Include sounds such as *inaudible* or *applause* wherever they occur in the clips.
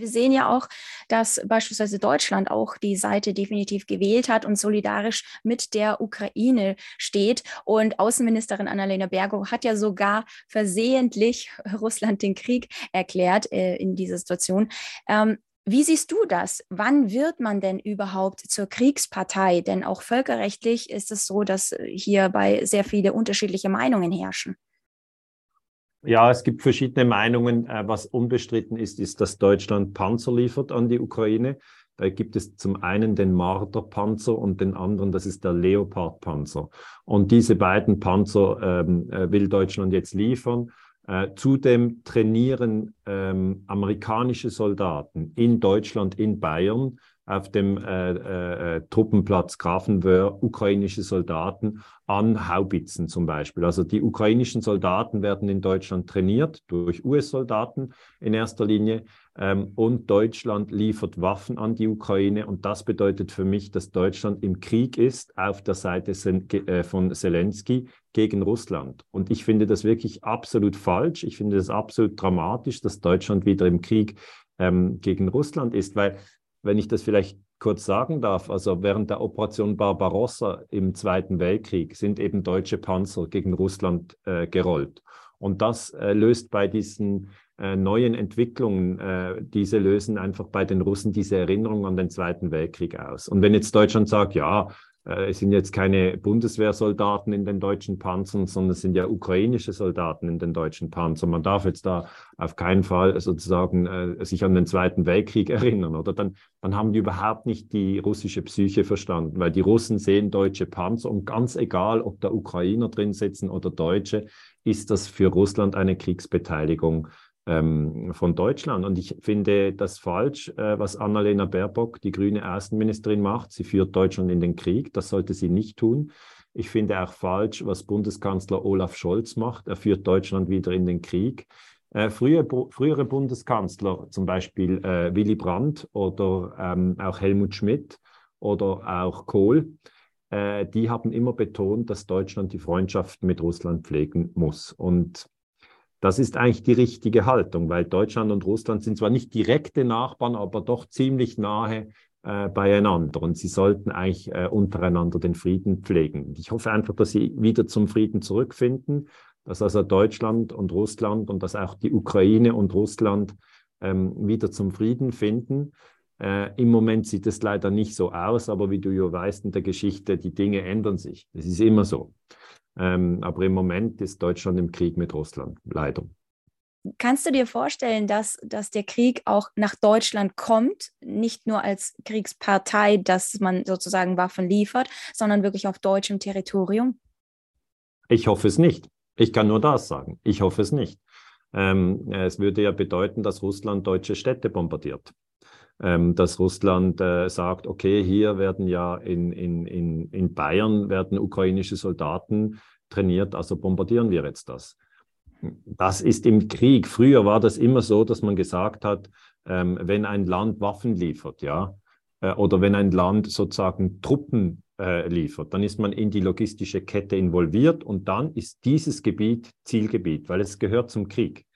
Wir sehen ja auch, dass beispielsweise Deutschland auch die Seite definitiv gewählt hat und solidarisch mit der Ukraine steht. Und Außenministerin Annalena Baerbock hat ja sogar versehentlich *laughs* Russland den Krieg erklärt äh, in dieser Situation. Ähm, wie siehst du das? Wann wird man denn überhaupt zur Kriegspartei? Denn auch völkerrechtlich ist es so, dass hierbei sehr viele unterschiedliche Meinungen herrschen. Ja, es gibt verschiedene Meinungen. Äh, was unbestritten ist, ist, dass Deutschland Panzer liefert an die Ukraine. Da gibt es zum einen den Marder-Panzer und den anderen, das ist der Leopard-Panzer. Und diese beiden Panzer ähm, äh, will Deutschland jetzt liefern. Äh, zudem trainieren ähm, amerikanische Soldaten in Deutschland, in Bayern, auf dem äh, äh, äh, Truppenplatz Grafenwöhr ukrainische Soldaten an Haubitzen zum Beispiel. Also die ukrainischen Soldaten werden in Deutschland trainiert durch US-Soldaten in erster Linie ähm, und Deutschland liefert Waffen an die Ukraine und das bedeutet für mich, dass Deutschland im Krieg ist auf der Seite äh, von Zelensky gegen Russland. Und ich finde das wirklich absolut falsch. Ich finde das absolut dramatisch, dass Deutschland wieder im Krieg ähm, gegen Russland ist, weil wenn ich das vielleicht kurz sagen darf, also während der Operation Barbarossa im Zweiten Weltkrieg sind eben deutsche Panzer gegen Russland äh, gerollt. Und das äh, löst bei diesen äh, neuen Entwicklungen, äh, diese lösen einfach bei den Russen diese Erinnerung an den Zweiten Weltkrieg aus. Und wenn jetzt Deutschland sagt, ja, es sind jetzt keine Bundeswehrsoldaten in den deutschen Panzern, sondern es sind ja ukrainische Soldaten in den deutschen Panzern. Man darf jetzt da auf keinen Fall sozusagen äh, sich an den Zweiten Weltkrieg *laughs* erinnern, oder? Dann, dann haben die überhaupt nicht die russische Psyche verstanden, weil die Russen sehen deutsche Panzer und ganz egal, ob da Ukrainer drin sitzen oder Deutsche, ist das für Russland eine Kriegsbeteiligung ähm, von Deutschland. Und ich finde das falsch, äh, was Annalena Baerbock, die grüne Außenministerin, macht. Sie führt Deutschland in den Krieg. Das sollte sie nicht tun. Ich finde auch falsch, was Bundeskanzler Olaf Scholz macht. Er führt Deutschland wieder in den Krieg. Äh, frühe, frühere Bundeskanzler, zum Beispiel äh, Willy Brandt oder ähm, auch Helmut Schmidt oder auch Kohl, äh, die haben immer betont, dass Deutschland die Freundschaft mit Russland pflegen muss. Und das ist eigentlich die richtige Haltung, weil Deutschland und Russland sind zwar nicht direkte Nachbarn, aber doch ziemlich nahe äh, beieinander und sie sollten eigentlich äh, untereinander den Frieden pflegen. Ich hoffe einfach, dass sie wieder zum Frieden zurückfinden, dass also Deutschland und Russland und dass auch die Ukraine und Russland ähm, wieder zum Frieden finden. Äh, Im Moment sieht es leider nicht so aus, aber wie du ja weißt in der Geschichte, die Dinge ändern sich. Das ist immer so. Ähm, aber im Moment ist Deutschland im Krieg mit Russland, leider. Kannst du dir vorstellen, dass, dass der Krieg auch nach Deutschland kommt, nicht nur als Kriegspartei, dass man sozusagen Waffen liefert, sondern wirklich auf deutschem Territorium? Ich hoffe es nicht. Ich kann nur das sagen. Ich hoffe es nicht. Ähm, es würde ja bedeuten, dass Russland deutsche Städte bombardiert ähm, dass Russland äh, sagt, okay, hier werden ja in, in, in, in Bayern werden ukrainische Soldaten trainiert, also bombardieren wir jetzt das. Das ist im Krieg. Früher war das immer so, dass man gesagt hat, ähm, wenn ein Land Waffen liefert, ja, äh, oder wenn ein Land sozusagen Truppen äh, liefert, dann ist man in die logistische Kette involviert und dann ist dieses Gebiet Zielgebiet, weil es gehört zum Krieg.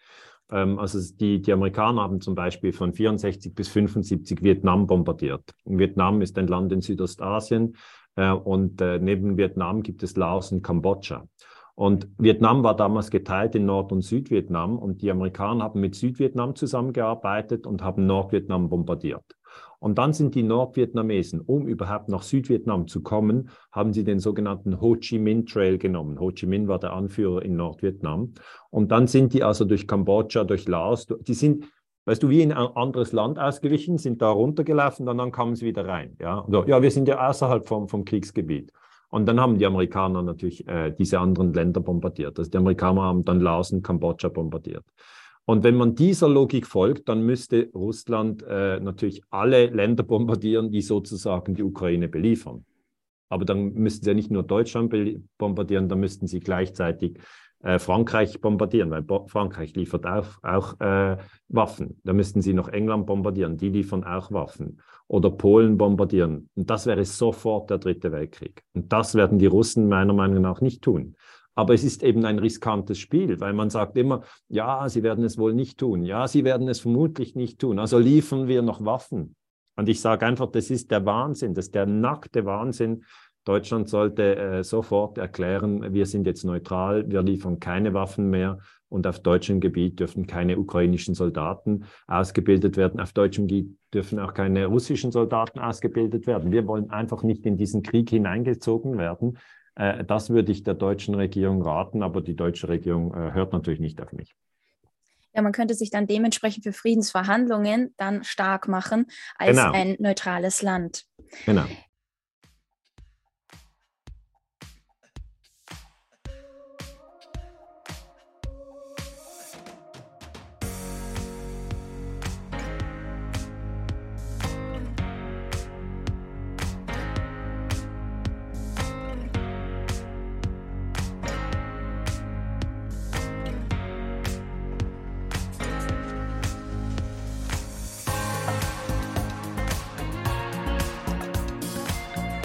Ähm, also die, die Amerikaner haben zum Beispiel von 64 bis 75 Vietnam bombardiert. Vietnam ist ein Land in Südostasien äh, und äh, neben Vietnam gibt es Laos und Kambodscha. Und Vietnam war damals geteilt in Nord- und Südvietnam und die Amerikaner haben mit Südvietnam zusammengearbeitet und haben Nordvietnam bombardiert. Und dann sind die Nordvietnamesen, um überhaupt nach Südvietnam zu kommen, haben sie den sogenannten Ho Chi Minh Trail genommen. Ho Chi Minh war der Anführer in Nordvietnam. Und dann sind die also durch Kambodscha, durch Laos, die sind, weißt du, wie in ein anderes Land ausgewichen, sind da runtergelaufen und dann kamen sie wieder rein. Ja, so, ja wir sind ja außerhalb vom, vom Kriegsgebiet. Und dann haben die Amerikaner natürlich äh, diese anderen Länder bombardiert. Also die Amerikaner haben dann Laos und Kambodscha bombardiert. Und wenn man dieser Logik folgt, dann müsste Russland äh, natürlich alle Länder bombardieren, die sozusagen die Ukraine beliefern. Aber dann müssten sie ja nicht nur Deutschland bombardieren, dann müssten sie gleichzeitig äh, Frankreich bombardieren, weil Bo Frankreich liefert auch, auch äh, Waffen. Da müssten sie noch England bombardieren, die liefern auch Waffen. Oder Polen bombardieren. Und das wäre sofort der dritte Weltkrieg. Und das werden die Russen meiner Meinung nach nicht tun. Aber es ist eben ein riskantes Spiel, weil man sagt immer, ja, sie werden es wohl nicht tun. Ja, sie werden es vermutlich nicht tun. Also liefern wir noch Waffen. Und ich sage einfach, das ist der Wahnsinn, das ist der nackte Wahnsinn. Deutschland sollte äh, sofort erklären, wir sind jetzt neutral, wir liefern keine Waffen mehr und auf deutschem Gebiet dürfen keine ukrainischen Soldaten ausgebildet werden. Auf deutschem Gebiet dürfen auch keine russischen Soldaten ausgebildet werden. Wir wollen einfach nicht in diesen Krieg hineingezogen werden. Äh, das würde ich der deutschen Regierung raten, aber die deutsche Regierung äh, hört natürlich nicht auf mich. Ja, man könnte sich dann dementsprechend für Friedensverhandlungen dann stark machen als genau. ein neutrales Land. Genau.